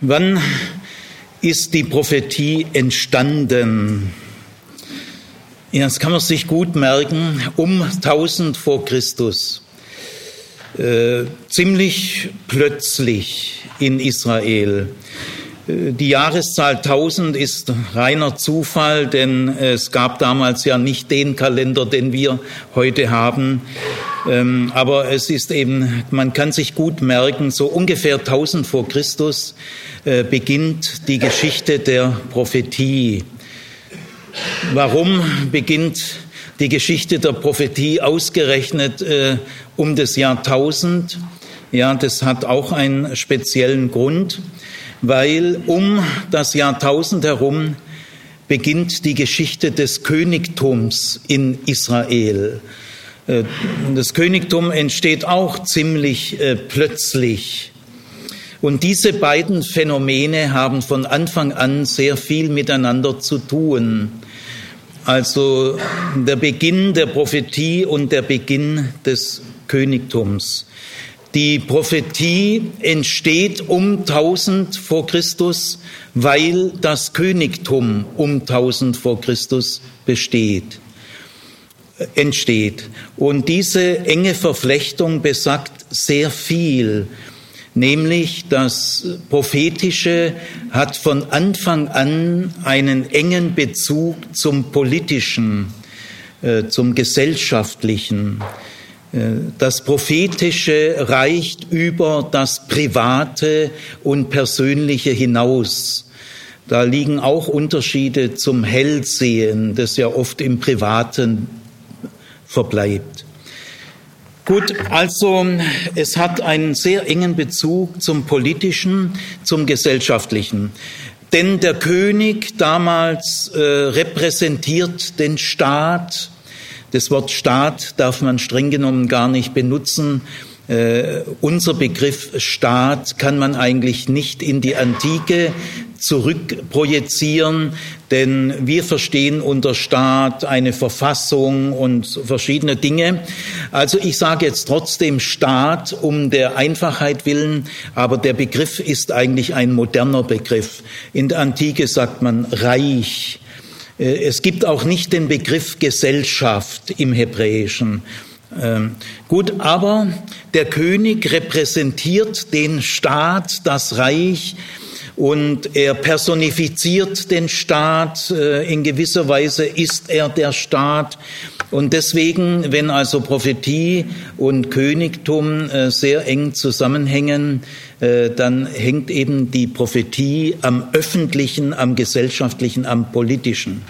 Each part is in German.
Wann ist die Prophetie entstanden? Ja, das kann man sich gut merken, um 1000 vor Christus. Äh, ziemlich plötzlich in Israel. Äh, die Jahreszahl 1000 ist reiner Zufall, denn es gab damals ja nicht den Kalender, den wir heute haben. Ähm, aber es ist eben, man kann sich gut merken, so ungefähr 1000 vor Christus äh, beginnt die Geschichte der Prophetie. Warum beginnt die Geschichte der Prophetie ausgerechnet äh, um das Jahr 1000? Ja, das hat auch einen speziellen Grund, weil um das Jahr 1000 herum beginnt die Geschichte des Königtums in Israel. Äh, das Königtum entsteht auch ziemlich äh, plötzlich. Und diese beiden Phänomene haben von Anfang an sehr viel miteinander zu tun. Also der Beginn der Prophetie und der Beginn des Königtums. Die Prophetie entsteht um 1000 vor Christus, weil das Königtum um 1000 vor Christus besteht entsteht. Und diese enge Verflechtung besagt sehr viel, nämlich das Prophetische hat von Anfang an einen engen Bezug zum Politischen, äh, zum Gesellschaftlichen. Äh, das Prophetische reicht über das Private und Persönliche hinaus. Da liegen auch Unterschiede zum Hellsehen, das ja oft im Privaten verbleibt. Gut, also es hat einen sehr engen Bezug zum politischen, zum gesellschaftlichen. Denn der König damals äh, repräsentiert den Staat. Das Wort Staat darf man streng genommen gar nicht benutzen. Äh, unser Begriff Staat kann man eigentlich nicht in die Antike zurückprojizieren, denn wir verstehen unter Staat eine Verfassung und verschiedene Dinge. Also ich sage jetzt trotzdem Staat um der Einfachheit willen, aber der Begriff ist eigentlich ein moderner Begriff. In der Antike sagt man Reich. Äh, es gibt auch nicht den Begriff Gesellschaft im Hebräischen. Ähm, gut, aber der König repräsentiert den Staat, das Reich, und er personifiziert den Staat. Äh, in gewisser Weise ist er der Staat. Und deswegen, wenn also Prophetie und Königtum äh, sehr eng zusammenhängen, äh, dann hängt eben die Prophetie am öffentlichen, am gesellschaftlichen, am politischen.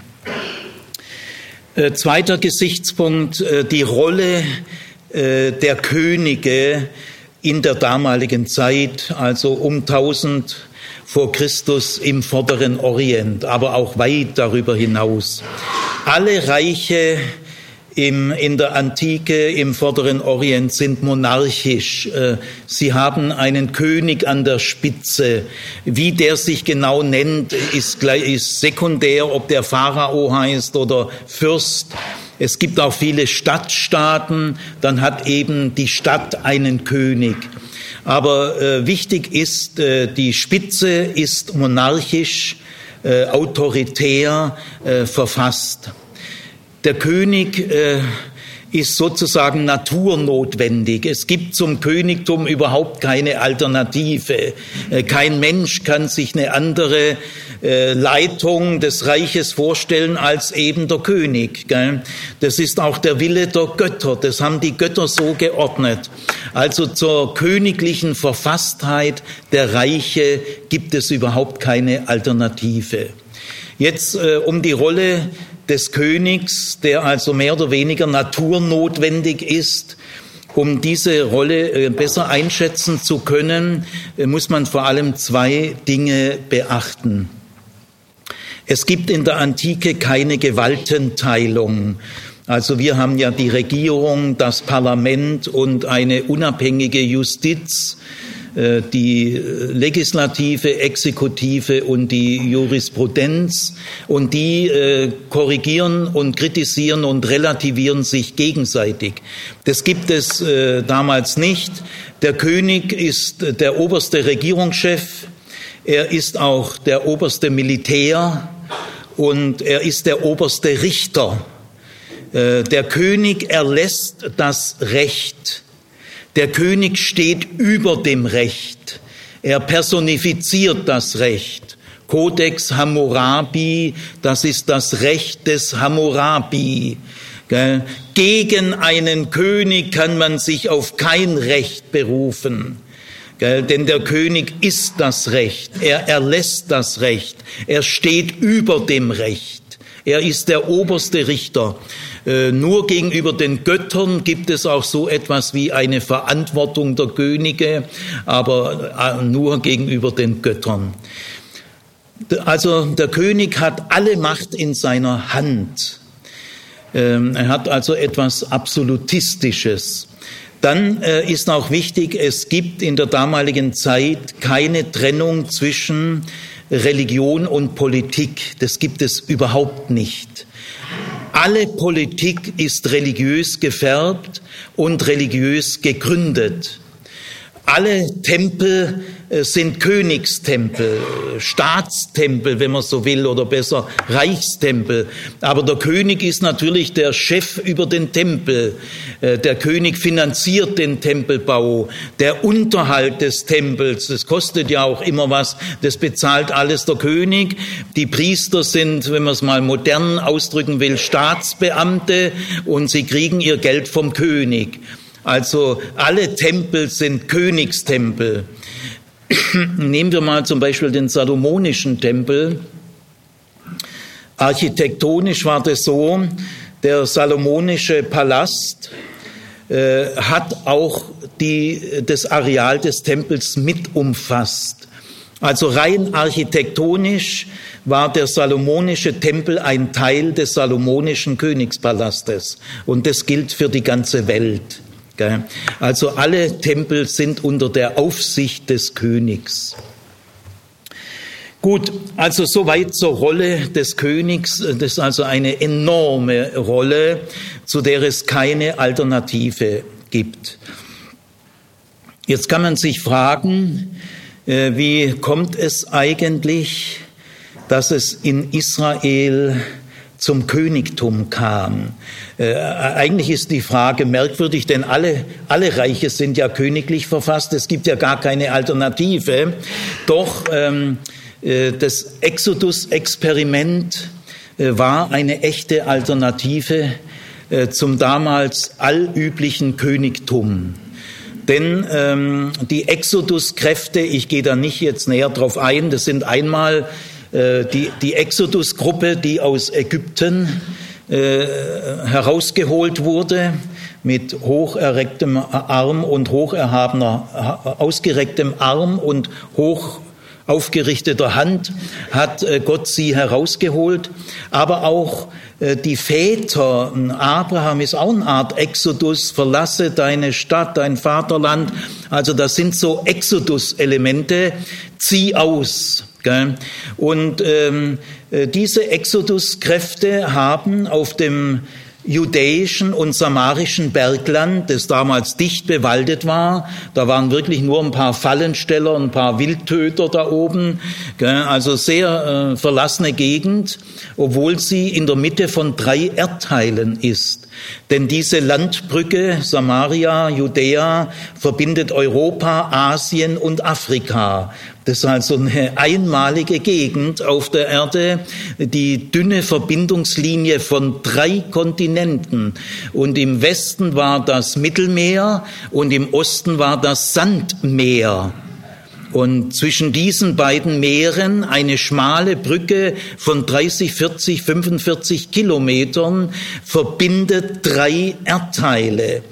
Zweiter Gesichtspunkt, die Rolle der Könige in der damaligen Zeit, also um 1000 vor Christus im vorderen Orient, aber auch weit darüber hinaus. Alle Reiche im, in der Antike im vorderen Orient sind monarchisch. Äh, sie haben einen König an der Spitze. Wie der sich genau nennt, ist, ist sekundär, ob der Pharao heißt oder Fürst. Es gibt auch viele Stadtstaaten, dann hat eben die Stadt einen König. Aber äh, wichtig ist, äh, die Spitze ist monarchisch, äh, autoritär äh, verfasst. Der König äh, ist sozusagen naturnotwendig. Es gibt zum Königtum überhaupt keine Alternative. Äh, kein Mensch kann sich eine andere äh, Leitung des Reiches vorstellen als eben der König. Das ist auch der Wille der Götter. Das haben die Götter so geordnet. Also zur königlichen Verfasstheit der Reiche gibt es überhaupt keine Alternative. Jetzt äh, um die Rolle des Königs, der also mehr oder weniger naturnotwendig ist. Um diese Rolle äh, besser einschätzen zu können, äh, muss man vor allem zwei Dinge beachten. Es gibt in der Antike keine Gewaltenteilung. Also wir haben ja die Regierung, das Parlament und eine unabhängige Justiz. Äh, die Legislative, Exekutive und die Jurisprudenz und die äh, korrigieren und kritisieren und relativieren sich gegenseitig. Das gibt es äh, damals nicht. Der König ist der oberste Regierungschef. er ist auch der oberste Militär und er ist der oberste Richter. Äh, der König erlässt das Recht. Der König steht über dem Recht. Er personifiziert das Recht. Codex Hammurabi, das ist das Recht des Hammurabi. Gegen einen König kann man sich auf kein Recht berufen. Denn der König ist das Recht, er erlässt das Recht, er steht über dem Recht, er ist der oberste Richter. Äh, nur gegenüber den Göttern gibt es auch so etwas wie eine Verantwortung der Könige, aber äh, nur gegenüber den Göttern. Also der König hat alle Macht in seiner Hand. Ähm, er hat also etwas Absolutistisches. Dann äh, ist auch wichtig, es gibt in der damaligen Zeit keine Trennung zwischen Religion und Politik. Das gibt es überhaupt nicht. Alle Politik ist religiös gefärbt und religiös gegründet. Alle Tempel äh, sind Königstempel, Staatstempel, wenn man so will, oder besser Reichstempel. Aber der König ist natürlich der Chef über den Tempel. Äh, der König finanziert den Tempelbau, der Unterhalt des Tempels, das kostet ja auch immer was, das bezahlt alles der König. Die Priester sind, wenn man es mal modern ausdrücken will, Staatsbeamte und sie kriegen ihr Geld vom König. Also alle Tempel sind Königstempel. Nehmen wir mal zum Beispiel den Salomonischen Tempel. Architektonisch war das so, der Salomonische Palast äh, hat auch die, das Areal des Tempels mit umfasst. Also rein architektonisch war der Salomonische Tempel ein Teil des Salomonischen Königspalastes. Und das gilt für die ganze Welt. Also alle Tempel sind unter der Aufsicht des Königs. Gut, also soweit zur Rolle des Königs. Das ist also eine enorme Rolle, zu der es keine Alternative gibt. Jetzt kann man sich fragen, äh, wie kommt es eigentlich, dass es in Israel zum Königtum kam. Äh, eigentlich ist die Frage merkwürdig, denn alle, alle Reiche sind ja königlich verfasst. Es gibt ja gar keine Alternative. Doch ähm, äh, das Exodus-Experiment äh, war eine echte Alternative äh, zum damals allüblichen Königtum. Denn ähm, die Exodus-Kräfte, ich gehe da nicht jetzt näher drauf ein, das sind einmal die, die Exodus-Gruppe, die aus Ägypten äh, herausgeholt wurde, mit hocherrecktem Arm und hocherhabener, ausgerecktem Arm und hoch aufgerichteter Hand hat äh, Gott sie herausgeholt, aber auch die Väter, Abraham ist auch eine Art Exodus, verlasse deine Stadt, dein Vaterland. Also das sind so Exodus-Elemente, zieh aus. Und ähm, äh, diese Exodus-Kräfte haben auf dem judäischen und samarischen Bergland, das damals dicht bewaldet war. Da waren wirklich nur ein paar Fallensteller, ein paar Wildtöter da oben. Also sehr äh, verlassene Gegend, obwohl sie in der Mitte von drei Erdteilen ist. Denn diese Landbrücke Samaria, Judäa verbindet Europa, Asien und Afrika. Das ist also eine einmalige Gegend auf der Erde, die dünne Verbindungslinie von drei Kontinenten. Und im Westen war das Mittelmeer und im Osten war das Sandmeer. Und zwischen diesen beiden Meeren eine schmale Brücke von 30, 40, 45 Kilometern verbindet drei Erdteile.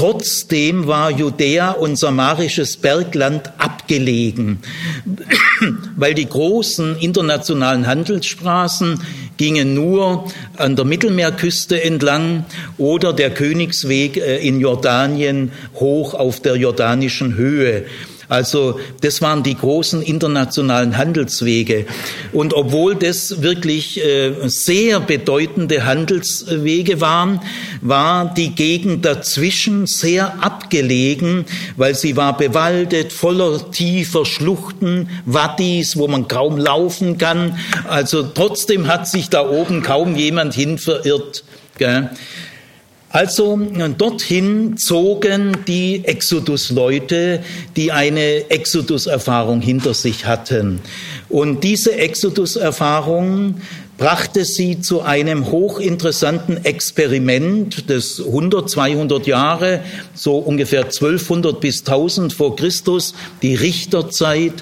Trotzdem war Judäa und samarisches Bergland abgelegen, weil die großen internationalen Handelsstraßen gingen nur an der Mittelmeerküste entlang oder der Königsweg äh, in Jordanien hoch auf der jordanischen Höhe. Also das waren die großen internationalen Handelswege. Und obwohl das wirklich äh, sehr bedeutende Handelswege waren, war die Gegend dazwischen sehr abgelegen, weil sie war bewaldet, voller tiefer Schluchten, Wadis, wo man kaum laufen kann. Also trotzdem hat sich da oben kaum jemand hin verirrt. Gell? Also dorthin zogen die Exodus-Leute, die eine Exodus-Erfahrung hinter sich hatten. Und diese Exodus-Erfahrung brachte sie zu einem hochinteressanten Experiment, das 100, 200 Jahre, so ungefähr 1200 bis 1000 vor Christus, die Richterzeit,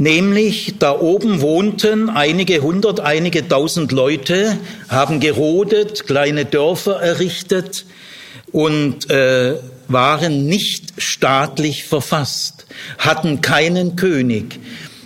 Nämlich da oben wohnten einige hundert, einige tausend Leute, haben gerodet, kleine Dörfer errichtet und äh, waren nicht staatlich verfasst, hatten keinen König.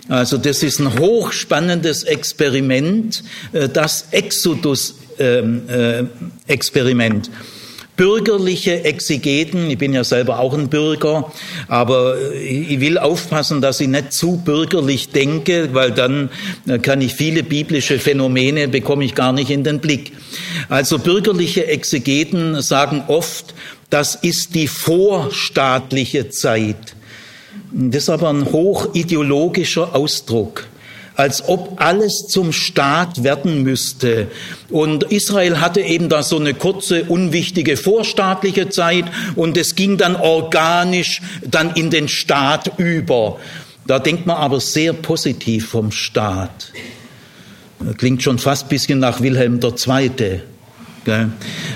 Also das ist ein hochspannendes Experiment, äh, das Exodus-Experiment. Ähm, äh, bürgerliche Exegeten, ich bin ja selber auch ein Bürger, aber ich will aufpassen, dass ich nicht zu bürgerlich denke, weil dann äh, kann ich viele biblische Phänomene bekomme ich gar nicht in den Blick. Also bürgerliche Exegeten sagen oft, das ist die vorstaatliche Zeit. Das ist aber ein hochideologischer Ausdruck als ob alles zum Staat werden müsste. Und Israel hatte eben da so eine kurze, unwichtige vorstaatliche Zeit und es ging dann organisch dann in den Staat über. Da denkt man aber sehr positiv vom Staat. Klingt schon fast ein bisschen nach Wilhelm II.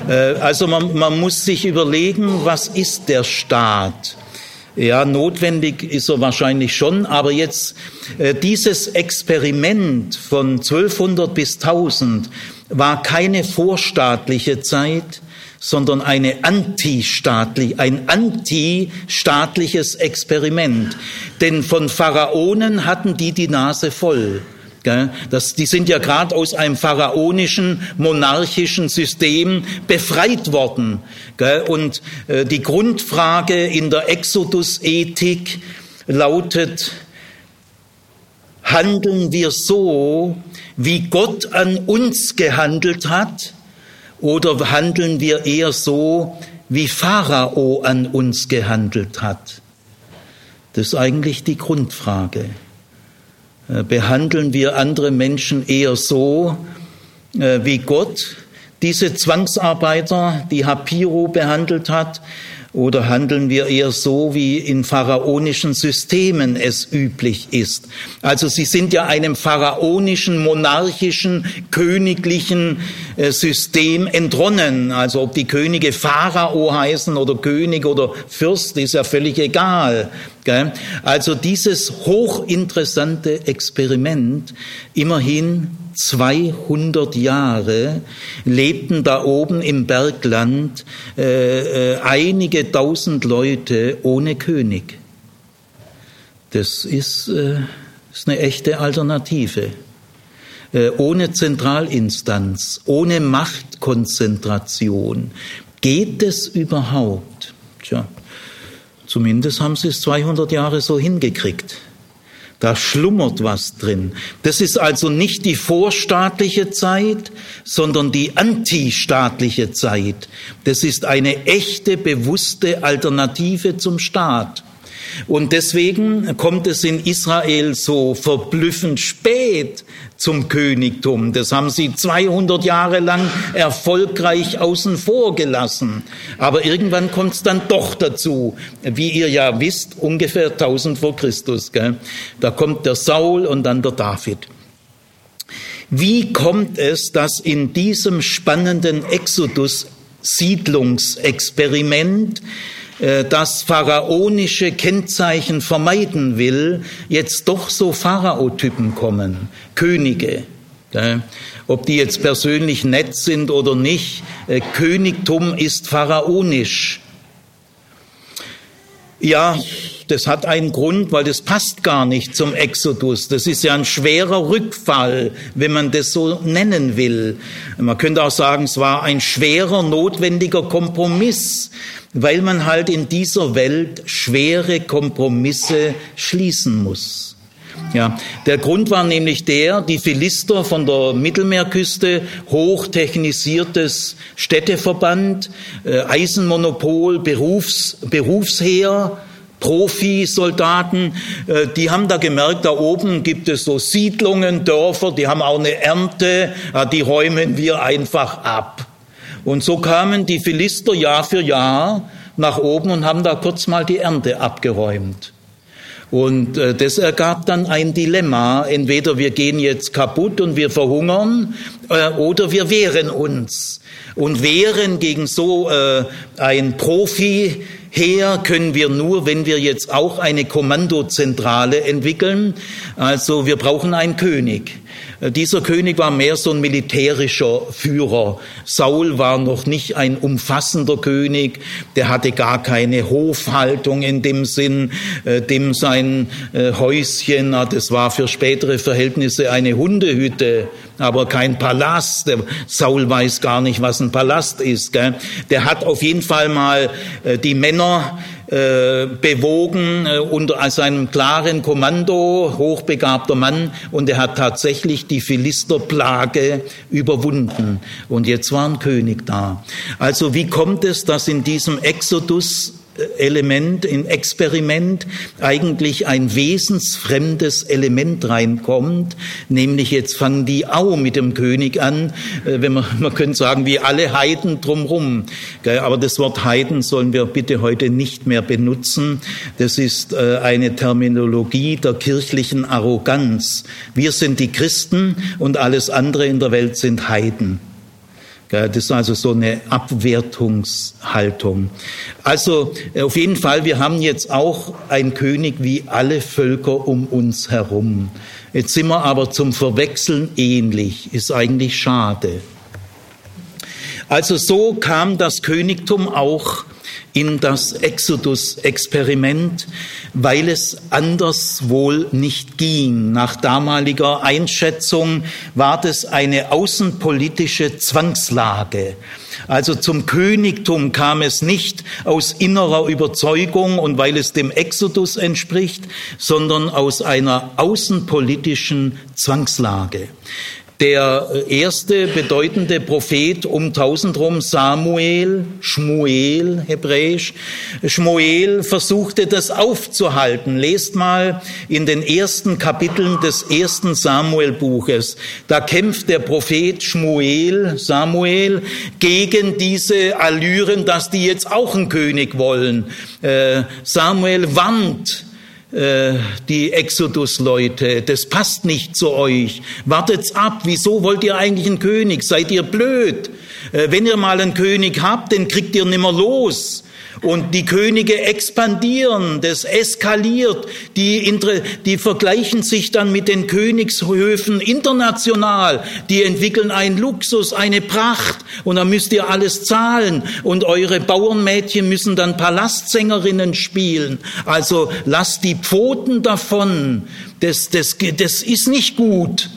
Äh, also man, man muss sich überlegen, was ist der Staat? Ja, notwendig ist er wahrscheinlich schon, aber jetzt äh, dieses Experiment von 1200 bis 1000 war keine vorstaatliche Zeit, sondern eine antistaatlich, ein antistaatliches Experiment. Denn von Pharaonen hatten die die Nase voll. Das, die sind ja gerade aus einem pharaonischen, monarchischen System befreit worden. Und äh, die Grundfrage in der Exodus-Ethik lautet, handeln wir so, wie Gott an uns gehandelt hat, oder handeln wir eher so, wie Pharao an uns gehandelt hat? Das ist eigentlich die Grundfrage. Äh, behandeln wir andere Menschen eher so äh, wie Gott diese Zwangsarbeiter, die Hapiro behandelt hat, oder handeln wir eher so, wie in pharaonischen Systemen es üblich ist? Also sie sind ja einem pharaonischen, monarchischen, königlichen äh, System entronnen. Also ob die Könige Pharao heißen oder König oder Fürst, ist ja völlig egal. Also dieses hochinteressante Experiment, immerhin 200 Jahre lebten da oben im Bergland äh, äh, einige tausend Leute ohne König. Das ist, äh, ist eine echte Alternative. Äh, ohne Zentralinstanz, ohne Machtkonzentration. Geht es überhaupt? Tja, zumindest haben sie es 200 Jahre so hingekriegt. Da schlummert was drin. Das ist also nicht die vorstaatliche Zeit, sondern die antistaatliche Zeit. Das ist eine echte, bewusste Alternative zum Staat. Und deswegen kommt es in Israel so verblüffend spät zum Königtum. Das haben sie 200 Jahre lang erfolgreich außen vor gelassen. Aber irgendwann kommt es dann doch dazu. Wie ihr ja wisst, ungefähr 1000 vor Christus. Gell? Da kommt der Saul und dann der David. Wie kommt es, dass in diesem spannenden Exodus Siedlungsexperiment äh, das pharaonische Kennzeichen vermeiden will, jetzt doch so Pharaotypen kommen, Könige. Ob die jetzt persönlich nett sind oder nicht, äh, Königtum ist pharaonisch. Ja, das hat einen Grund, weil das passt gar nicht zum Exodus. Das ist ja ein schwerer Rückfall, wenn man das so nennen will. Man könnte auch sagen, es war ein schwerer, notwendiger Kompromiss, weil man halt in dieser Welt schwere Kompromisse schließen muss. Ja, der Grund war nämlich der, die Philister von der Mittelmeerküste, hochtechnisiertes Städteverband, äh, Eisenmonopol, Berufs, Berufsheer, Profisoldaten, äh, die haben da gemerkt, da oben gibt es so Siedlungen, Dörfer, die haben auch eine Ernte, die räumen wir einfach ab. Und so kamen die Philister Jahr für Jahr nach oben und haben da kurz mal die Ernte abgeräumt. Und äh, das ergab dann ein Dilemma. Entweder wir gehen jetzt kaputt und wir verhungern äh, oder wir wehren uns. Und wehren gegen so äh, ein Profi her können wir nur, wenn wir jetzt auch eine Kommandozentrale entwickeln. Also wir brauchen einen König. Äh, dieser König war mehr so ein militärischer Führer. Saul war noch nicht ein umfassender König, der hatte gar keine Hofhaltung in dem Sinn, äh, dem sein äh, Häuschen, das war für spätere Verhältnisse eine Hundehütte, aber kein Palast. Saul weiß gar nicht, was ein Palast ist. Der hat auf jeden Fall mal die Männer äh, bewogen äh, unter seinem klaren Kommando, hochbegabter Mann, und er hat tatsächlich die Philisterplage überwunden. Und jetzt war ein König da. Also wie kommt es, dass in diesem Exodus Element, in Experiment eigentlich ein wesensfremdes Element reinkommt, nämlich jetzt fangen die auch mit dem König an, äh, wenn man, man könnte sagen, wie alle Heiden drumrum. Aber das Wort Heiden sollen wir bitte heute nicht mehr benutzen. Das ist äh, eine Terminologie der kirchlichen Arroganz. Wir sind die Christen und alles andere in der Welt sind Heiden. Das ist also so eine Abwertungshaltung. Also äh, auf jeden Fall, wir haben jetzt auch einen König wie alle Völker um uns herum. Jetzt sind wir aber zum Verwechseln ähnlich, ist eigentlich schade. Also so kam das Königtum auch in das Exodus-Experiment, weil es anders wohl nicht ging. Nach damaliger Einschätzung war das eine außenpolitische Zwangslage. Also zum Königtum kam es nicht aus innerer Überzeugung und weil es dem Exodus entspricht, sondern aus einer außenpolitischen Zwangslage. Der erste bedeutende Prophet um 1000 rum, Samuel, Schmuel, hebräisch, Schmuel versuchte das aufzuhalten. Lest mal in den ersten Kapiteln des ersten Samuel-Buches. Da kämpft der Prophet Schmuel, Samuel, gegen diese Allüren, dass die jetzt auch einen König wollen. Äh, Samuel äh, die Exodus-Leute, das passt nicht zu euch. Wartet's ab, wieso wollt ihr eigentlich einen König? Seid ihr blöd? Äh, wenn ihr mal einen König habt, den kriegt ihr nimmer los. Und die Könige expandieren, das eskaliert, die, die vergleichen sich dann mit den Königshöfen international, die entwickeln einen Luxus, eine Pracht. Und da müsst ihr alles zahlen. Und eure Bauernmädchen müssen dann Palastsängerinnen spielen. Also lasst die Pfoten davon, das, das, das ist nicht gut.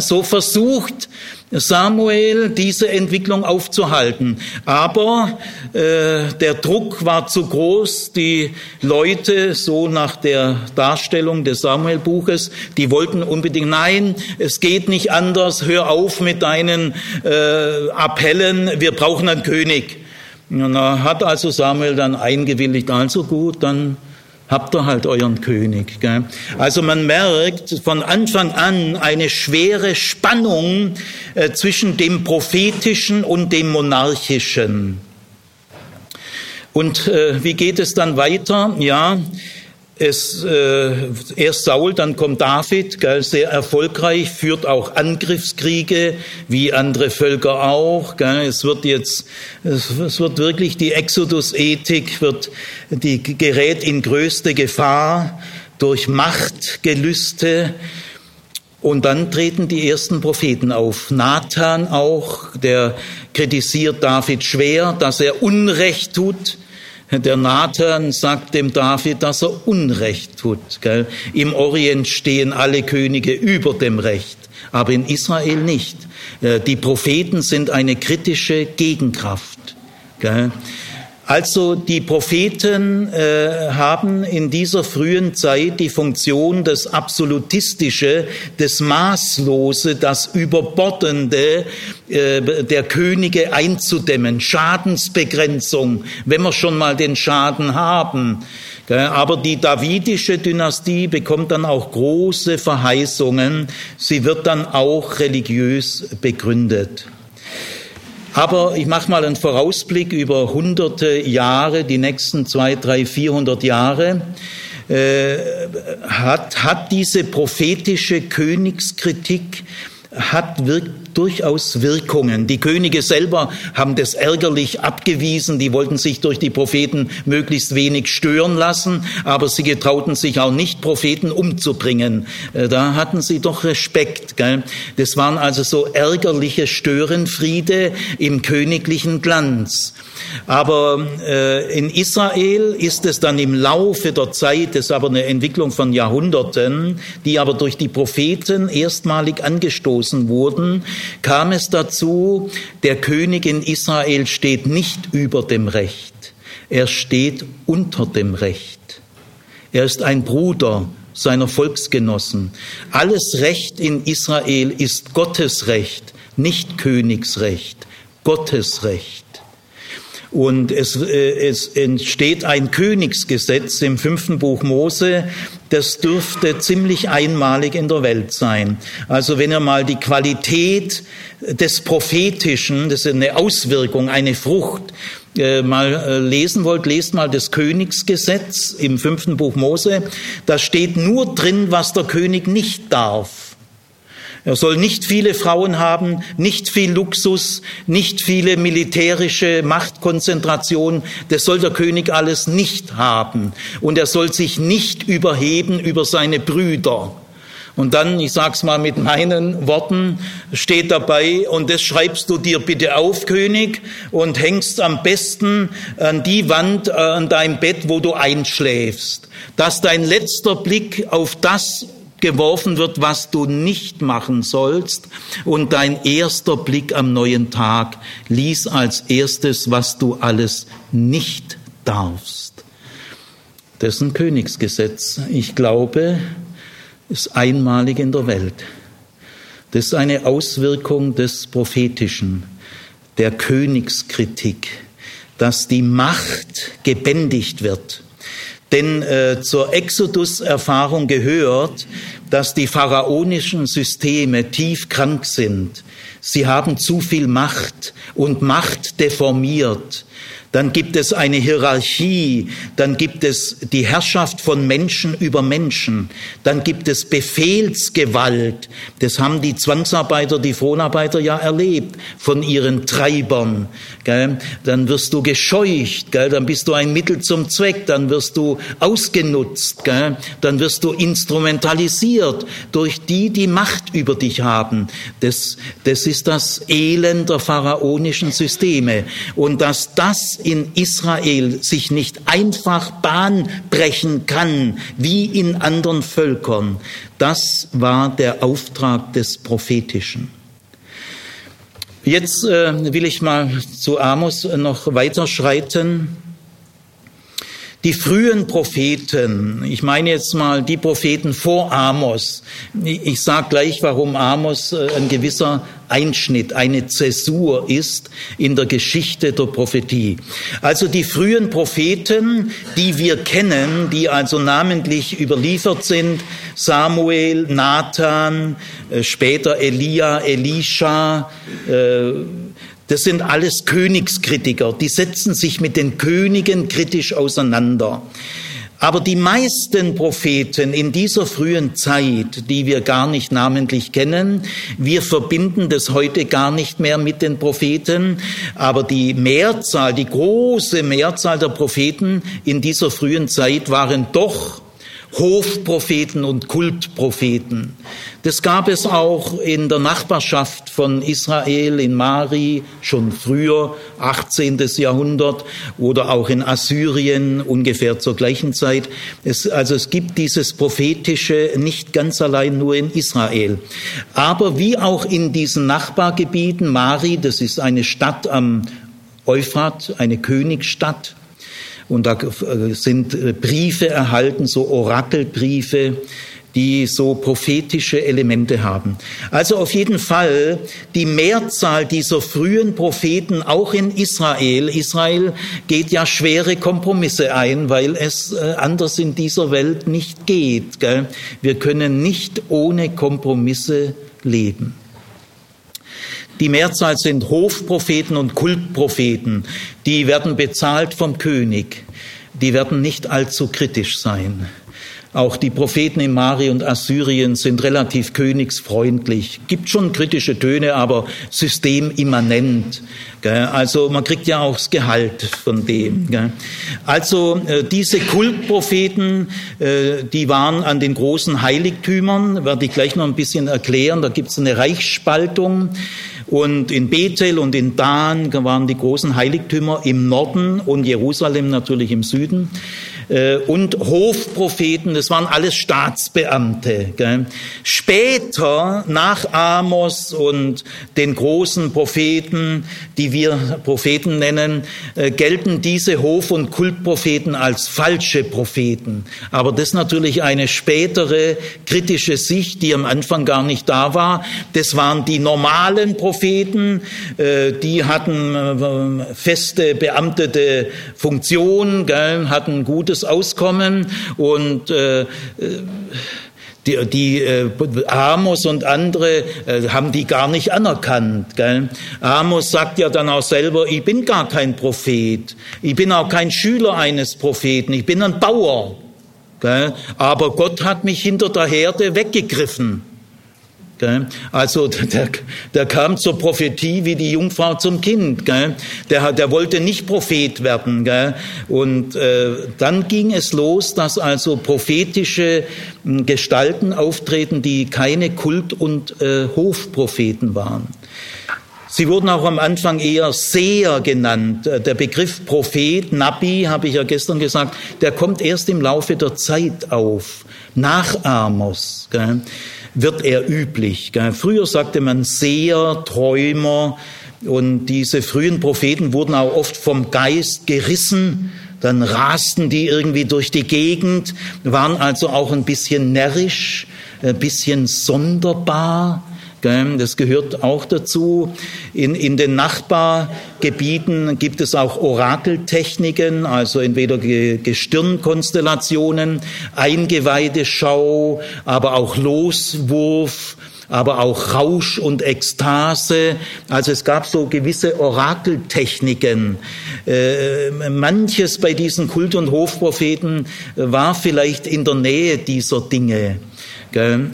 So versucht Samuel diese Entwicklung aufzuhalten. Aber äh, der Druck war zu groß. Die Leute, so nach der Darstellung des Samuel-Buches, die wollten unbedingt, nein, es geht nicht anders, hör auf mit deinen äh, Appellen, wir brauchen einen König. Und da hat also Samuel dann eingewilligt, also gut, dann habt ihr halt euren König. Gell? Also man merkt von Anfang an eine schwere Spannung äh, zwischen dem prophetischen und dem monarchischen. Und äh, wie geht es dann weiter? Ja, es, äh, erst Saul, dann kommt David, gell, sehr erfolgreich, führt auch Angriffskriege, wie andere Völker auch. Gell. Es wird jetzt, es, wird wirklich die Exodus-Ethik, wird, die gerät in größte Gefahr durch Machtgelüste. Und dann treten die ersten Propheten auf. Nathan auch, der kritisiert David schwer, dass er Unrecht tut Der Nathan sagt dem David, dass er Unrecht tut. Gell? Im Orient stehen alle Könige über dem Recht, aber in Israel nicht. Äh, die Propheten sind eine kritische Gegenkraft. Gell? Also die Propheten äh, haben in dieser frühen Zeit die Funktion, das Absolutistische, das Maßlose, das Überbordende äh, der Könige einzudämmen, Schadensbegrenzung, wenn wir schon mal den Schaden haben. Aber die davidische Dynastie bekommt dann auch große Verheißungen. Sie wird dann auch religiös begründet. Aber ich mache mal einen Vorausblick über hunderte Jahre, die nächsten zwei, drei, vierhundert Jahre. Äh, hat, hat diese prophetische Königskritik hat wirkt durchaus Wirkungen. Die Könige selber haben das ärgerlich abgewiesen. Die wollten sich durch die Propheten möglichst wenig stören lassen, aber sie getrauten sich auch nicht, Propheten umzubringen. Äh, da hatten sie doch Respekt. Gell? Das waren also so ärgerliche Störenfriede im königlichen Glanz. Aber äh, in Israel ist es dann im Laufe der Zeit, das ist aber eine Entwicklung von Jahrhunderten, die aber durch die Propheten erstmalig angestoßen wurden, kam es dazu, der König in Israel steht nicht über dem Recht, er steht unter dem Recht. Er ist ein Bruder seiner Volksgenossen. Alles Recht in Israel ist Gottes Recht, nicht Königsrecht, Gottes Recht. Und es, äh, es entsteht ein Königsgesetz im fünften Buch Mose, das dürfte ziemlich einmalig in der Welt sein. Also wenn ihr mal die Qualität des Prophetischen, das ist eine Auswirkung, eine Frucht, äh, mal äh, lesen wollt, lest mal das Königsgesetz im fünften Buch Mose. Da steht nur drin, was der König nicht darf. Er soll nicht viele Frauen haben, nicht viel Luxus, nicht viele militärische Machtkonzentration. Das soll der König alles nicht haben. Und er soll sich nicht überheben über seine Brüder. Und dann, ich sag's mal mit meinen Worten, steht dabei, und das schreibst du dir bitte auf, König, und hängst am besten an die Wand äh, an deinem Bett, wo du einschläfst, dass dein letzter Blick auf das geworfen wird, was du nicht machen sollst. Und dein erster Blick am neuen Tag lies als erstes, was du alles nicht darfst. Das ist ein Königsgesetz. Ich glaube, ist einmalig in der Welt. Das ist eine Auswirkung des Prophetischen, der Königskritik, dass die Macht gebändigt wird denn äh, zur Exodus-Erfahrung gehört, dass die pharaonischen Systeme tief krank sind. Sie haben zu viel Macht und Macht deformiert dann gibt es eine Hierarchie, dann gibt es die Herrschaft von Menschen über Menschen, dann gibt es Befehlsgewalt. Das haben die Zwangsarbeiter, die Fronarbeiter ja erlebt von ihren Treibern. Gell? Dann wirst du gescheucht, gell? dann bist du ein Mittel zum Zweck, dann wirst du ausgenutzt, gell? dann wirst du instrumentalisiert durch die, die Macht über dich haben. Das, das ist das Elend der pharaonischen Systeme. Und dass das in Israel sich nicht einfach Bahn brechen kann, wie in anderen Völkern, das war der Auftrag des Prophetischen. Jetzt äh, will ich mal zu Amos noch weiterschreiten. Die frühen Propheten, ich meine jetzt mal die Propheten vor Amos, ich sage gleich, warum Amos äh, ein gewisser Einschnitt, eine Zäsur ist in der Geschichte der Prophetie. Also die frühen Propheten, die wir kennen, die also namentlich überliefert sind, Samuel, Nathan, äh, später Elia, Elisha, äh, das sind alles Königskritiker, die setzen sich mit den Königen kritisch auseinander. Aber die meisten Propheten in dieser frühen Zeit, die wir gar nicht namentlich kennen, wir verbinden das heute gar nicht mehr mit den Propheten, aber die Mehrzahl, die große Mehrzahl der Propheten in dieser frühen Zeit waren doch Hofpropheten und Kultpropheten. Das gab es auch in der Nachbarschaft von Israel, in Mari, schon früher, 18. Jahrhundert, oder auch in Assyrien ungefähr zur gleichen Zeit. Es, also es gibt dieses prophetische nicht ganz allein nur in Israel. Aber wie auch in diesen Nachbargebieten, Mari, das ist eine Stadt am Euphrat, eine Königsstadt, und da sind Briefe erhalten, so Orakelbriefe, die so prophetische Elemente haben. Also auf jeden Fall die Mehrzahl dieser frühen Propheten auch in Israel. Israel geht ja schwere Kompromisse ein, weil es äh, anders in dieser Welt nicht geht. Gell? Wir können nicht ohne Kompromisse leben. Die Mehrzahl sind Hofpropheten und Kultpropheten. Die werden bezahlt vom König. Die werden nicht allzu kritisch sein. Auch die Propheten in Mari und Assyrien sind relativ königsfreundlich. Gibt schon kritische Töne, aber systemimmanent. Also man kriegt ja auch das Gehalt von dem. Also äh, diese Kultpropheten, äh, die waren an den großen Heiligtümern, werde ich gleich noch ein bisschen erklären. Da gibt es eine Reichsspaltung. Und in Bethel und in Dan waren die großen Heiligtümer im Norden und Jerusalem natürlich im Süden. Äh, und Hofpropheten, das waren alles Staatsbeamte. Später, nach Amos und den großen Propheten, die wir Propheten nennen, äh, gelten diese Hof- und Kultpropheten als falsche Propheten. Aber das ist natürlich eine spätere kritische Sicht, die am Anfang gar nicht da war. Das waren die normalen Propheten, äh, die hatten feste beamtete Funktion, hatten gutes gutes Auskommen und äh, die, die äh, Amos und andere äh, haben die gar nicht anerkannt. Gell? Amos sagt ja dann auch selber, ich bin gar kein Prophet, ich bin auch kein Schüler eines Propheten, ich bin ein Bauer. Gell? Aber Gott hat mich hinter der Herde weggegriffen. Also der, der kam zur Prophetie wie die Jungfrau zum Kind. Gell? Der, der wollte nicht Prophet werden. Gell? Und äh, dann ging es los, dass also prophetische hm, Gestalten auftreten, die keine Kult- und äh, Hofpropheten waren. Sie wurden auch am Anfang eher Seher genannt. Äh, der Begriff Prophet, Nabi, habe ich ja gestern gesagt, der kommt erst im Laufe der Zeit auf, nach Amos. Gell? Wird er üblich. Früher sagte man Seher, Träumer und diese frühen Propheten wurden auch oft vom Geist gerissen. Dann rasten die irgendwie durch die Gegend, waren also auch ein bisschen närrisch, ein bisschen sonderbar. Das gehört auch dazu. In, in den Nachbargebieten gibt es auch Orakeltechniken, also entweder Gestirnkonstellationen, Eingeweideschau, aber auch Loswurf, aber auch Rausch und Ekstase. Also es gab so gewisse Orakeltechniken. Äh, manches bei diesen Kult- und Hofpropheten war vielleicht in der Nähe dieser Dinge.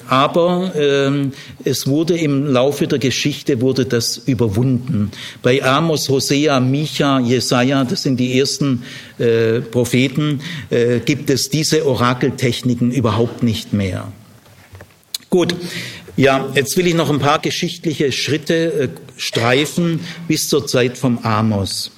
Aber ähm, es wurde im Laufe der Geschichte wurde das überwunden. Bei Amos, Hosea, Micha, Jesaja, das sind die ersten äh, Propheten, äh, gibt es diese Orakeltechniken überhaupt nicht mehr. Gut, ja, jetzt will ich noch ein paar geschichtliche Schritte äh, streifen bis zur Zeit vom Amos.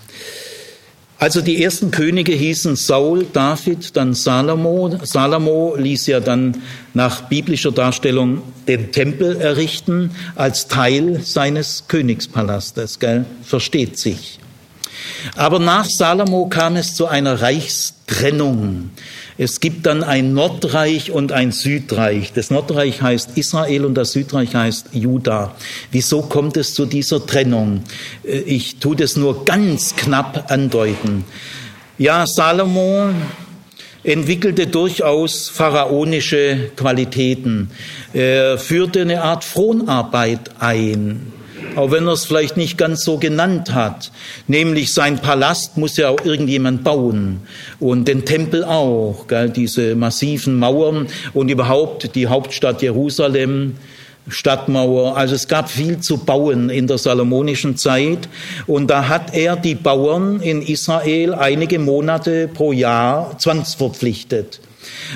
Also die ersten Könige hießen Saul, David, dann Salomo. Salomo ließ ja dann nach biblischer Darstellung den Tempel errichten als Teil seines Königspalastes, gell? versteht sich. Aber nach Salomo kam es zu einer Reichstrennung. Es gibt dann ein Nordreich und ein Südreich. Das Nordreich heißt Israel und das Südreich heißt Juda. Wieso kommt es zu dieser Trennung? Äh, ich tue das nur ganz knapp andeuten. Ja, Salomo entwickelte durchaus pharaonische Qualitäten. Er führte eine Art Fronarbeit ein auch wenn er es vielleicht nicht ganz so genannt hat. Nämlich sein Palast muss ja auch irgendjemand bauen und den Tempel auch, gell, diese massiven Mauern und überhaupt die Hauptstadt Jerusalem. Stadtmauer. Also es gab viel zu bauen in der salomonischen Zeit und da hat er die Bauern in Israel einige Monate pro Jahr zwangsverpflichtet.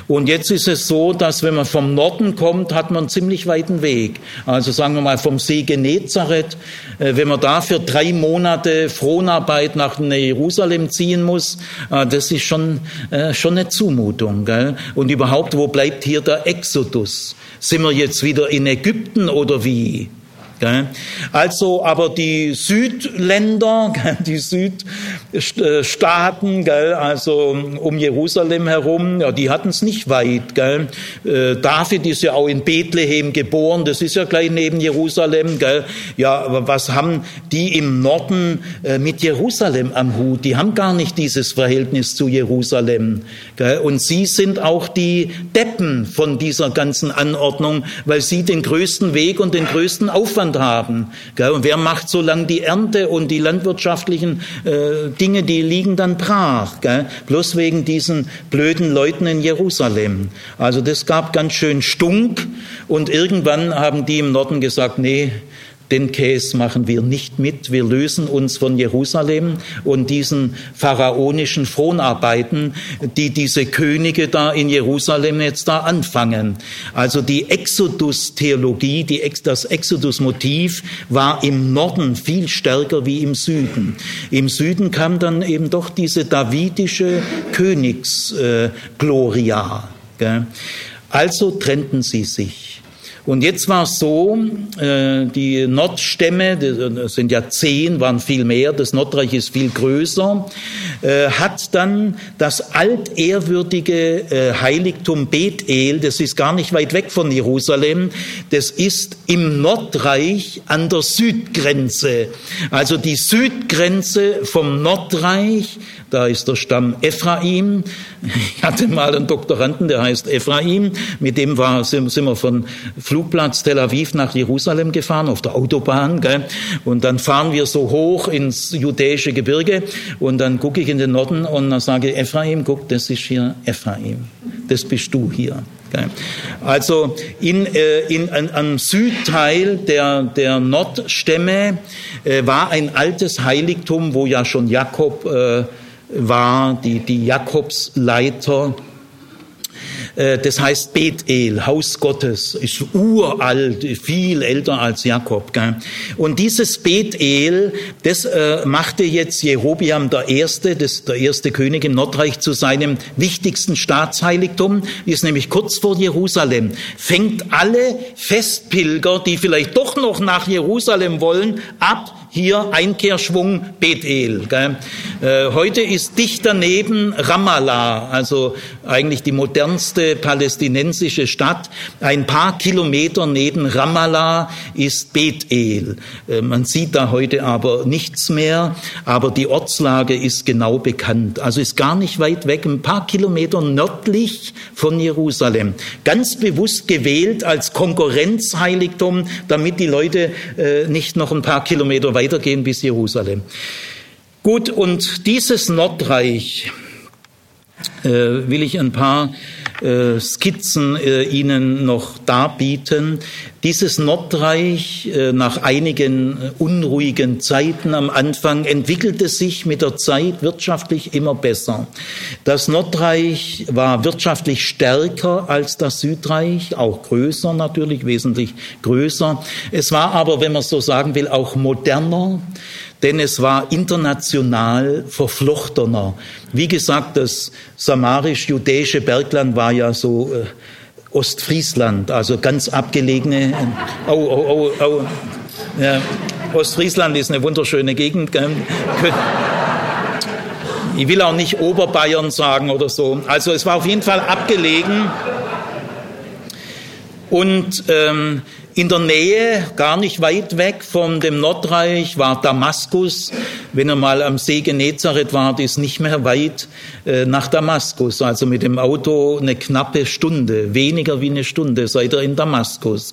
Und jetzt ist es so, dass wenn man vom Norden kommt, hat man einen ziemlich weiten Weg. Also sagen wir mal vom See Genezareth, äh, wenn man da für drei Monate Fronarbeit nach Jerusalem ziehen muss, äh, das ist schon, äh, schon eine Zumutung. Gell? Und überhaupt, wo bleibt hier der Exodus? Sind wir jetzt wieder in Ägypten oder wie? Also, aber die Südländer, die Südstaaten, also um Jerusalem herum, die hatten es nicht weit. Äh, David ist ja auch in Bethlehem geboren, das ist ja gleich neben Jerusalem. Ja, aber was haben die im Norden äh, mit Jerusalem am Hut? Die haben gar nicht dieses Verhältnis zu Jerusalem. Und sie sind auch die Deppen von dieser ganzen Anordnung, weil sie den größten Weg und den größten Aufwand Aufwand haben. Und wer macht so lange die Ernte und die landwirtschaftlichen äh, Dinge, die liegen dann brach. Bloß wegen diesen blöden Leuten in Jerusalem. Also das gab ganz schön Stunk und irgendwann haben die im Norden gesagt, nee, den Käse machen wir nicht mit. Wir lösen uns von Jerusalem und diesen pharaonischen Fronarbeiten, die diese Könige da in Jerusalem jetzt da anfangen. Also die Exodus-Theologie, die, das Exodus-Motiv war im Norden viel stärker wie im Süden. Im Süden kam dann eben doch diese davidische Königsgloria. Äh, also trennten sie sich. Und jetzt war es so, äh, die Nordstämme, das sind ja zehn, waren viel mehr, das Nordreich ist viel größer, äh, hat dann das altehrwürdige äh, Heiligtum Bethel, das ist gar nicht weit weg von Jerusalem, das ist im Nordreich an der Südgrenze. Also die Südgrenze vom Nordreich da ist der Stamm Ephraim. Ich hatte mal einen Doktoranden, der heißt Ephraim. Mit dem war, sind, wir von Flugplatz Tel Aviv nach Jerusalem gefahren, auf der Autobahn. Gell? Und dann fahren wir so hoch ins judäische Gebirge. Und dann gucke ich in den Norden und dann sage ich, Ephraim, guck, das ist hier Ephraim. Das bist du hier. Also in, äh, in, an, am Südteil der, der Nordstämme äh, war ein altes Heiligtum, wo ja schon Jakob äh, war, die, die Jakobsleiter. Äh, das heißt Bethel, Haus Gottes, ist uralt, viel älter als Jakob. Gell? Und dieses Bethel, das äh, machte jetzt Jerobiam der Erste, das, der erste König im Nordreich, zu seinem wichtigsten Staatsheiligtum, ist nämlich kurz vor Jerusalem. Fängt alle Festpilger, die vielleicht doch noch nach Jerusalem wollen, ab hier Einkehrschwung Bethel. Äh, heute ist dicht daneben Ramallah, also eigentlich die modernste palästinensische Stadt. Ein paar Kilometer neben Ramallah ist Bethel. Äh, man sieht da heute aber nichts mehr, aber die Ortslage ist genau bekannt. Also ist gar nicht weit weg, ein paar Kilometer nördlich von Jerusalem. Ganz bewusst gewählt als Konkurrenzheiligtum, damit die Leute äh, nicht noch ein paar Kilometer weitergehen bis Jerusalem. Gut, und dieses Nordreich äh, will ich ein paar äh, Skizzen äh, Ihnen noch darbieten. Dieses Nordreich äh, nach einigen äh, unruhigen Zeiten am Anfang entwickelte sich mit der Zeit wirtschaftlich immer besser. Das Nordreich war wirtschaftlich stärker als das Südreich, auch größer natürlich, wesentlich größer. Es war aber, wenn man so sagen will, auch moderner denn es war international verflochtener. Wie gesagt, das samarisch-judäische Bergland war ja so äh, Ostfriesland, also ganz abgelegene. Oh, oh, oh, oh. Ja, Ostfriesland ist eine wunderschöne Gegend. Ich will auch nicht Oberbayern sagen oder so. Also es war auf jeden Fall abgelegen. Und ähm, in der Nähe, gar nicht weit weg von dem Nordreich, war Damaskus. Wenn er mal am See Genezareth war, ist nicht mehr weit äh, nach Damaskus. Also mit dem Auto eine knappe Stunde, weniger wie eine Stunde seid ihr in Damaskus.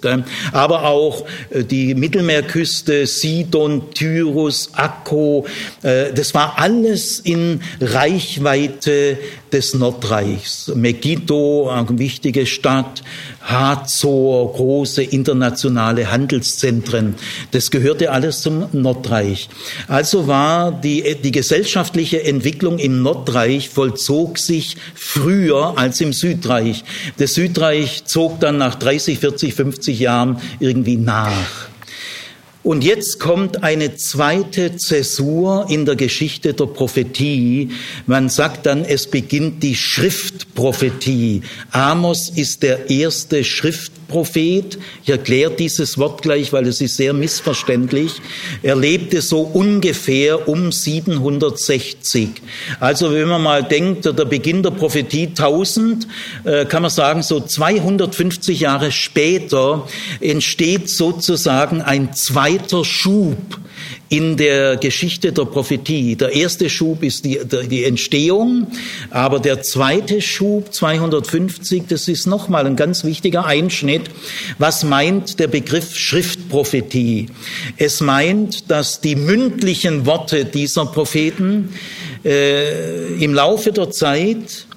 Aber auch äh, die Mittelmeerküste, Sidon, Tyrus, Akko, äh, das war alles in Reichweite des Nordreichs. Megiddo, eine wichtige Stadt, Hazor, große internationale Handelszentren. Das gehörte alles zum Nordreich. Also war die, die gesellschaftliche Entwicklung im Nordreich vollzog sich früher als im Südreich. Das Südreich zog dann nach 30, 40, 50 Jahren irgendwie nach. Und jetzt kommt eine zweite Zäsur in der Geschichte der Prophetie. Man sagt dann, es beginnt die Schriftprophetie. Amos ist der erste Schriftprophet. Ich erkläre dieses Wort gleich, weil es ist sehr missverständlich. Er lebte so ungefähr um 760. Also wenn man mal denkt, der Beginn der Prophetie 1000, äh, kann man sagen, so 250 Jahre später entsteht sozusagen ein zweiter weiter Schub in der Geschichte der Prophetie. Der erste Schub ist die, die Entstehung, aber der zweite Schub, 250, das ist nochmal ein ganz wichtiger Einschnitt. Was meint der Begriff Schriftprophetie? Es meint, dass die mündlichen Worte dieser Propheten äh, im Laufe der Zeit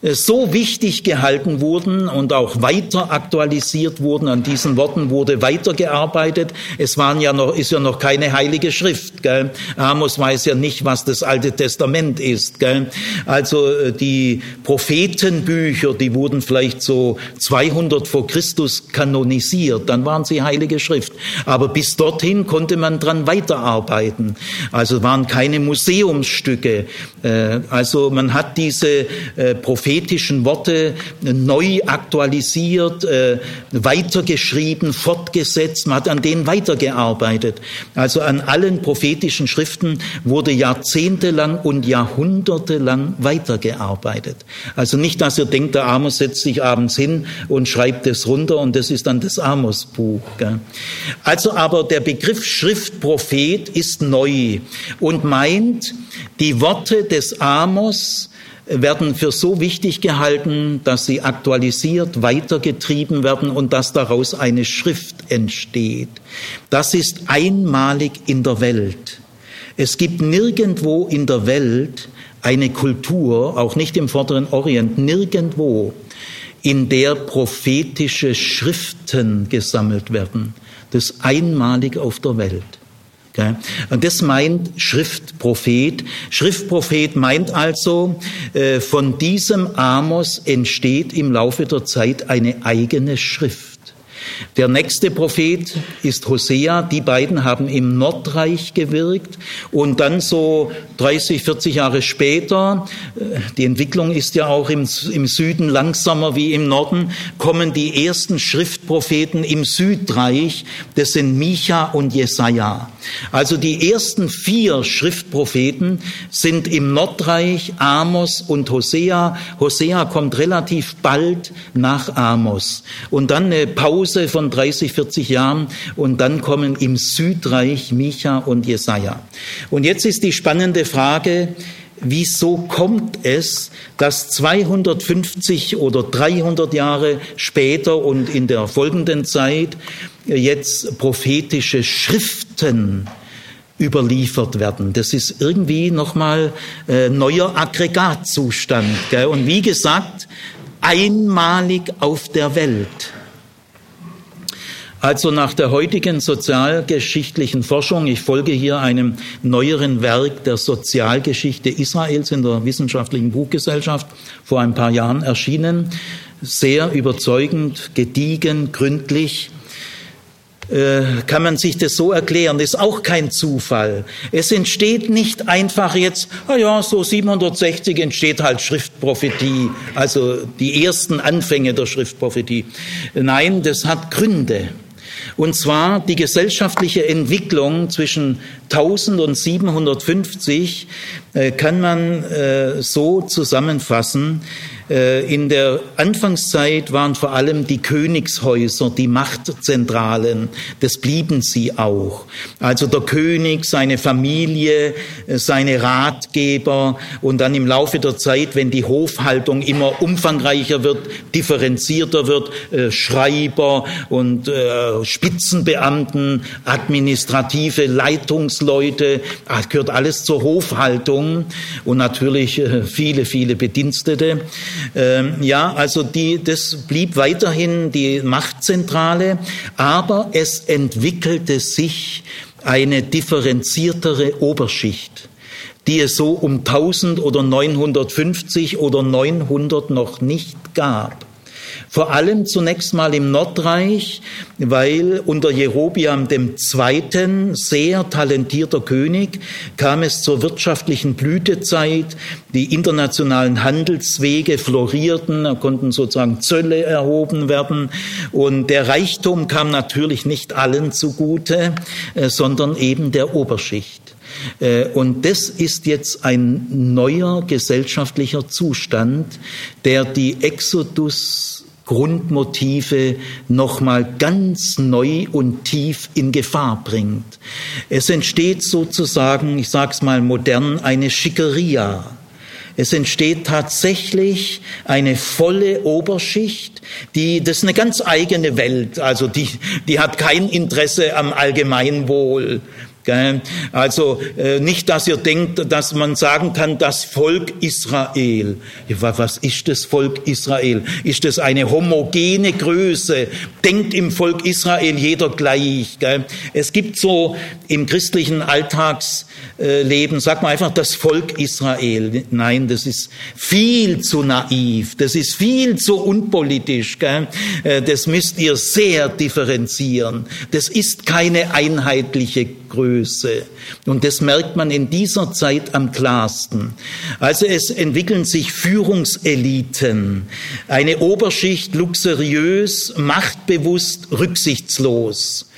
so wichtig gehalten wurden und auch weiter aktualisiert wurden. An diesen Worten wurde weitergearbeitet. Es waren ja noch, ist ja noch keine heilige Schrift. Gell? Amos weiß ja nicht, was das Alte Testament ist. Gell? Also äh, die Prophetenbücher, die wurden vielleicht so 200 vor Christus kanonisiert. Dann waren sie heilige Schrift. Aber bis dorthin konnte man dran weiterarbeiten. Also waren keine Museumsstücke. Äh, also man hat diese Propheten prophetischen Worte neu aktualisiert, äh, weitergeschrieben, fortgesetzt, man hat an denen weitergearbeitet. Also an allen prophetischen Schriften wurde jahrzehntelang und jahrhundertelang weitergearbeitet. Also nicht, dass ihr denkt, der Amos setzt sich abends hin und schreibt es runter und das ist dann das Amos-Buch. Also aber der Begriff Schriftprophet ist neu und meint, die Worte des Amos werden für so wichtig gehalten, dass sie aktualisiert, weitergetrieben werden und dass daraus eine Schrift entsteht. Das ist einmalig in der Welt. Es gibt nirgendwo in der Welt eine Kultur, auch nicht im vorderen Orient, nirgendwo, in der prophetische Schriften gesammelt werden. Das ist einmalig auf der Welt. Und das meint Schriftprophet. Schriftprophet meint also, äh, von diesem Amos entsteht im Laufe der Zeit eine eigene Schrift. Der nächste Prophet ist Hosea. Die beiden haben im Nordreich gewirkt und dann so 30, 40 Jahre später, äh, die Entwicklung ist ja auch im, im Süden langsamer wie im Norden, kommen die ersten Schriftpropheten im Südreich. Das sind Micha und Jesaja. Also die ersten vier Schriftpropheten sind im Nordreich Amos und Hosea. Hosea kommt relativ bald nach Amos. Und dann eine Pause von 30, 40 Jahren und dann kommen im Südreich Micha und Jesaja. Und jetzt ist die spannende Frage, wieso kommt es, dass 250 oder 300 Jahre später und in der folgenden Zeit jetzt prophetische Schriften überliefert werden. Das ist irgendwie nochmal äh, neuer Aggregatzustand. Gell? Und wie gesagt, einmalig auf der Welt. Also nach der heutigen sozialgeschichtlichen Forschung, ich folge hier einem neueren Werk der Sozialgeschichte Israels in der Wissenschaftlichen Buchgesellschaft, vor ein paar Jahren erschienen, sehr überzeugend, gediegen, gründlich, äh, kann man sich das so erklären. Das ist auch kein Zufall. Es entsteht nicht einfach jetzt, ah ja, so 760 entsteht halt Schriftprophetie, also die ersten Anfänge der Schriftprophetie. Nein, das hat Gründe. Und zwar die gesellschaftliche Entwicklung zwischen 1000 und 750 äh, kann man äh, so zusammenfassen, in der Anfangszeit waren vor allem die Königshäuser die Machtzentralen. Das blieben sie auch. Also der König, seine Familie, äh, seine Ratgeber und dann im Laufe der Zeit, wenn die Hofhaltung immer umfangreicher wird, differenzierter wird, äh, Schreiber und Spitzenbeamten, administrative Leitungsleute, das gehört alles zur Hofhaltung und natürlich viele, viele Bedienstete. Ähm, ja, also die, das blieb weiterhin die Machtzentrale, aber es entwickelte sich eine differenziertere Oberschicht, die es so um 1000 oder 950 oder 900 noch nicht gab. Vor allem zunächst mal im Nordreich, weil unter Jerobiam II., sehr talentierter König, kam es zur wirtschaftlichen Blütezeit. Die internationalen Handelswege florierten, da konnten sozusagen Zölle erhoben werden. Und der Reichtum kam natürlich nicht allen zugute, äh, sondern eben der Oberschicht. Äh, und das ist jetzt ein neuer gesellschaftlicher Zustand, der die Exodus Grundmotive nochmal ganz neu und tief in Gefahr bringt. Es entsteht sozusagen, ich sage es mal modern, eine Schickeria. Es entsteht tatsächlich eine volle Oberschicht, die, das ist eine ganz eigene Welt, also die, die hat kein Interesse am Allgemeinwohl. Also äh, nicht, dass ihr denkt, dass man sagen kann, das Volk Israel. Was ist das Volk Israel? Ist das eine homogene Größe? Denkt im Volk Israel jeder gleich? Es gibt so im christlichen Alltagsleben, sag mal einfach das Volk Israel. Nein, das ist viel zu naiv. Das ist viel zu unpolitisch. Äh, das müsst ihr sehr differenzieren. Das ist keine einheitliche Größe. Und das merkt man in dieser Zeit am klarsten. Also es entwickeln sich Führungseliten, eine Oberschicht luxuriös, machtbewusst, rücksichtslos.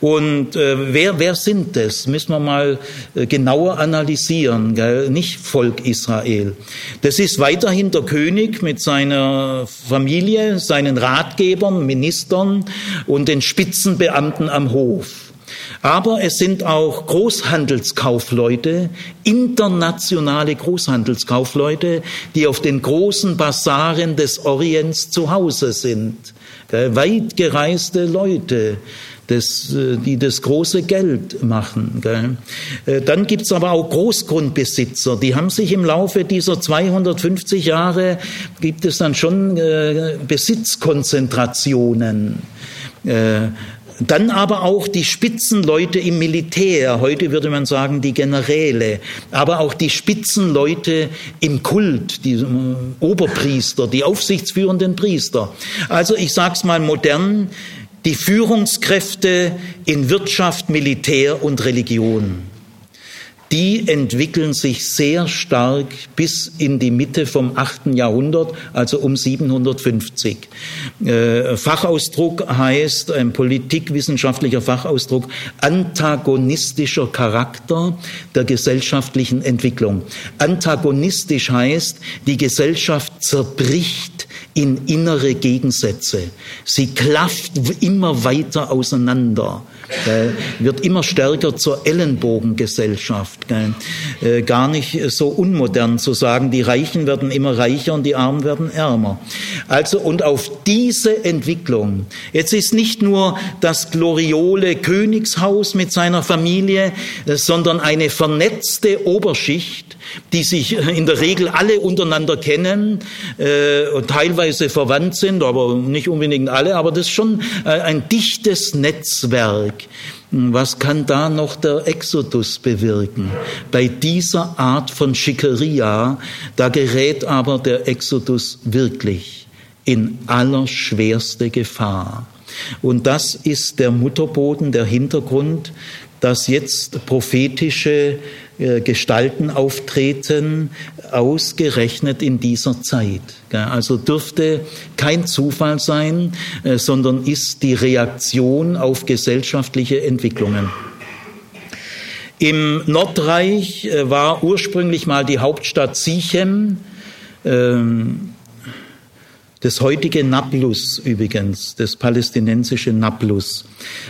Und äh, wer, wer sind das? Müssen wir mal äh, genauer analysieren, gell? nicht Volk Israel. Das ist weiterhin der König mit seiner Familie, seinen Ratgebern, Ministern und den Spitzenbeamten am Hof. Aber es sind auch Großhandelskaufleute, internationale Großhandelskaufleute, die auf den großen Basaren des Orients zu Hause sind. Weit gereiste Leute, das, äh, die das große Geld machen. Äh, dann gibt's aber auch Großgrundbesitzer, die haben sich im Laufe dieser 250 Jahre, gibt es dann schon äh, Besitzkonzentrationen. Dann aber auch die Spitzenleute im Militär, heute würde man sagen die Generäle, aber auch die Spitzenleute im Kult, die äh, Oberpriester, die aufsichtsführenden Priester. Also ich sage es mal modern, die Führungskräfte in Wirtschaft, Militär und Religion die entwickeln sich sehr stark bis in die Mitte vom 8. Jahrhundert, also um 750. Äh, Fachausdruck heißt, ein politikwissenschaftlicher Fachausdruck, antagonistischer Charakter der gesellschaftlichen Entwicklung. Antagonistisch heißt, die Gesellschaft zerbricht in innere Gegensätze. Sie klafft immer weiter auseinander wird immer stärker zur Ellenbogengesellschaft. Äh, gar nicht so unmodern zu sagen, die Reichen werden immer reicher und die Armen werden ärmer. Also und auf diese Entwicklung, jetzt ist nicht nur das gloriole Königshaus mit seiner Familie, äh, sondern eine vernetzte Oberschicht, die sich in der Regel alle untereinander kennen äh, teilweise verwandt sind, aber nicht unbedingt alle, aber das ist schon äh, ein dichtes Netzwerk. Was kann da noch der Exodus bewirken? Bei dieser Art von Schickeria, da gerät aber der Exodus wirklich in allerschwerste Gefahr. Und das ist der Mutterboden, der Hintergrund, dass jetzt prophetische äh, Gestalten auftreten, ausgerechnet in dieser Zeit. Also dürfte kein Zufall sein, äh, sondern ist die Reaktion auf gesellschaftliche Entwicklungen. Im Nordreich äh, war ursprünglich mal die Hauptstadt Sichem. Ähm, das heutige Nablus übrigens, das palästinensische Nablus.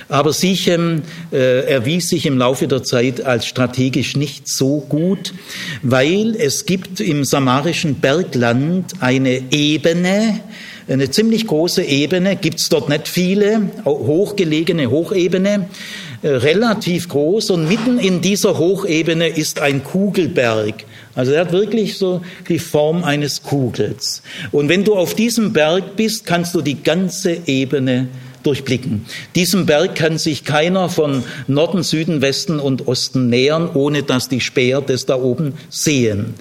Aber Sichem äh, erwies sich im Laufe der Zeit als strategisch nicht so gut, weil es gibt im samarischen Bergland eine Ebene, eine ziemlich große Ebene, gibt's dort nicht viele, hochgelegene Hochebene, relativ groß und mitten in dieser Hochebene ist ein Kugelberg. Also er hat wirklich so die Form eines Kugels. Und wenn du auf diesem Berg bist, kannst du die ganze Ebene durchblicken. Diesem Berg kann sich keiner von Norden, Süden, Westen und Osten nähern, ohne dass die Späher das da oben sehen.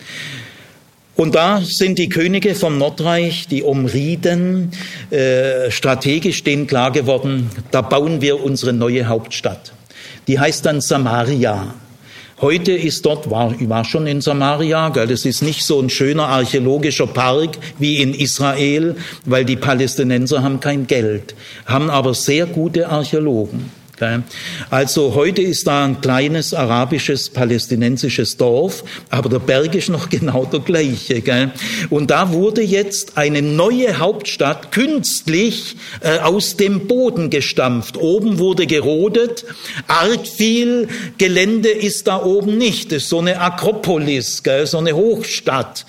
Und da sind die Könige vom Nordreich, die Omriden, äh, strategisch denen klar geworden, da bauen wir unsere neue Hauptstadt. Die heißt dann Samaria. Heute ist dort, war, war schon in Samaria, gell, das ist nicht so ein schöner archäologischer Park wie in Israel, weil die Palästinenser haben kein Geld, haben aber sehr gute Archäologen. Also heute ist da ein kleines arabisches, palästinensisches Dorf, aber der Berg ist noch genau der gleiche. Und da wurde jetzt eine neue Hauptstadt künstlich äh, aus dem Boden gestampft. Oben wurde gerodet, arg viel Gelände ist da oben nicht. Das ist so eine Akropolis, so eine Hochstadt.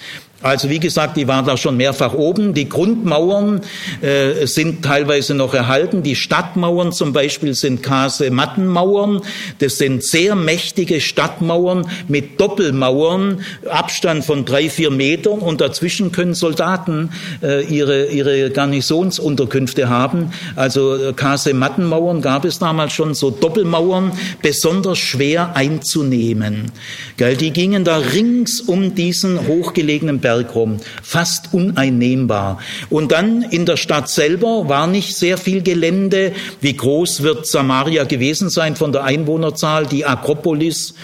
Also wie gesagt, die waren da schon mehrfach oben. Die Grundmauern äh, sind teilweise noch erhalten. Die Stadtmauern zum Beispiel sind Kasemattenmauern. Das sind sehr mächtige Stadtmauern mit Doppelmauern, Abstand von drei, vier Metern und dazwischen können Soldaten äh, ihre, ihre Garnisonsunterkünfte haben. Also äh, Kasemattenmauern gab es damals schon, so Doppelmauern, besonders schwer einzunehmen. Gell, die gingen da rings um diesen hochgelegenen Berg rum, fast uneinnehmbar. Und dann in der Stadt selber war nicht sehr viel Gelände. Wie groß wird Samaria gewesen sein von der Einwohnerzahl? Die Akropolis,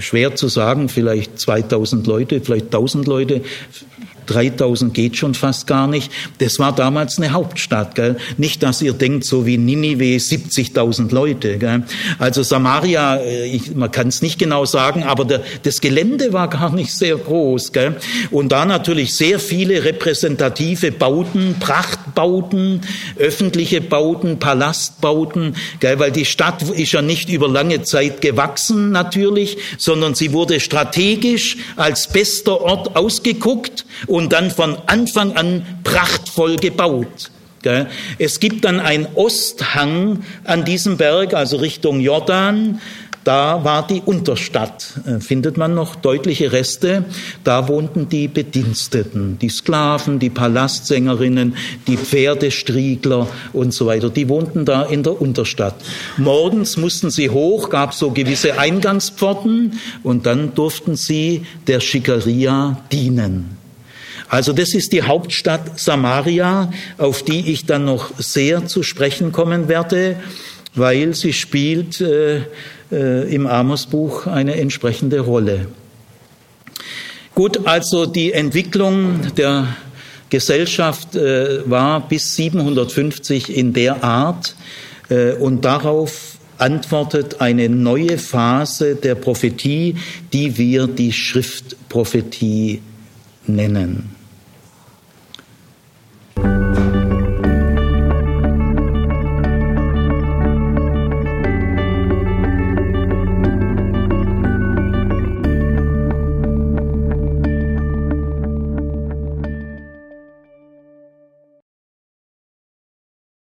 schwer zu sagen, vielleicht 2000 Leute, vielleicht 1000 Leute. 3000 geht schon fast gar nicht. Das war damals eine Hauptstadt. Gell? Nicht, dass ihr denkt, so wie Ninive 70.000 Leute. Gell? Also Samaria, äh, ich, man kann es nicht genau sagen, aber der, das Gelände war gar nicht sehr groß. Gell? Und da natürlich sehr viele repräsentative Bauten, Prachtbauten, öffentliche Bauten, Palastbauten, gell? weil die Stadt ist ja nicht über lange Zeit gewachsen natürlich, sondern sie wurde strategisch als bester Ort ausgeguckt und dann von Anfang an prachtvoll gebaut. Es gibt dann einen Osthang an diesem Berg, also Richtung Jordan. Da war die Unterstadt, äh, findet man noch deutliche Reste. Da wohnten die Bediensteten, die Sklaven, die Palastsängerinnen, die Pferdestriegler und so weiter. Die wohnten da in der Unterstadt. Morgens mussten sie hoch, gab so gewisse Eingangspforten und dann durften sie der Schikaria dienen. Also das ist die Hauptstadt Samaria, auf die ich dann noch sehr zu sprechen kommen werde, weil sie spielt äh, äh, im Amosbuch eine entsprechende Rolle. Gut, also die Entwicklung der Gesellschaft äh, war bis 750 in der Art äh, und darauf antwortet eine neue Phase der Prophetie, die wir die Schriftprophetie nennen.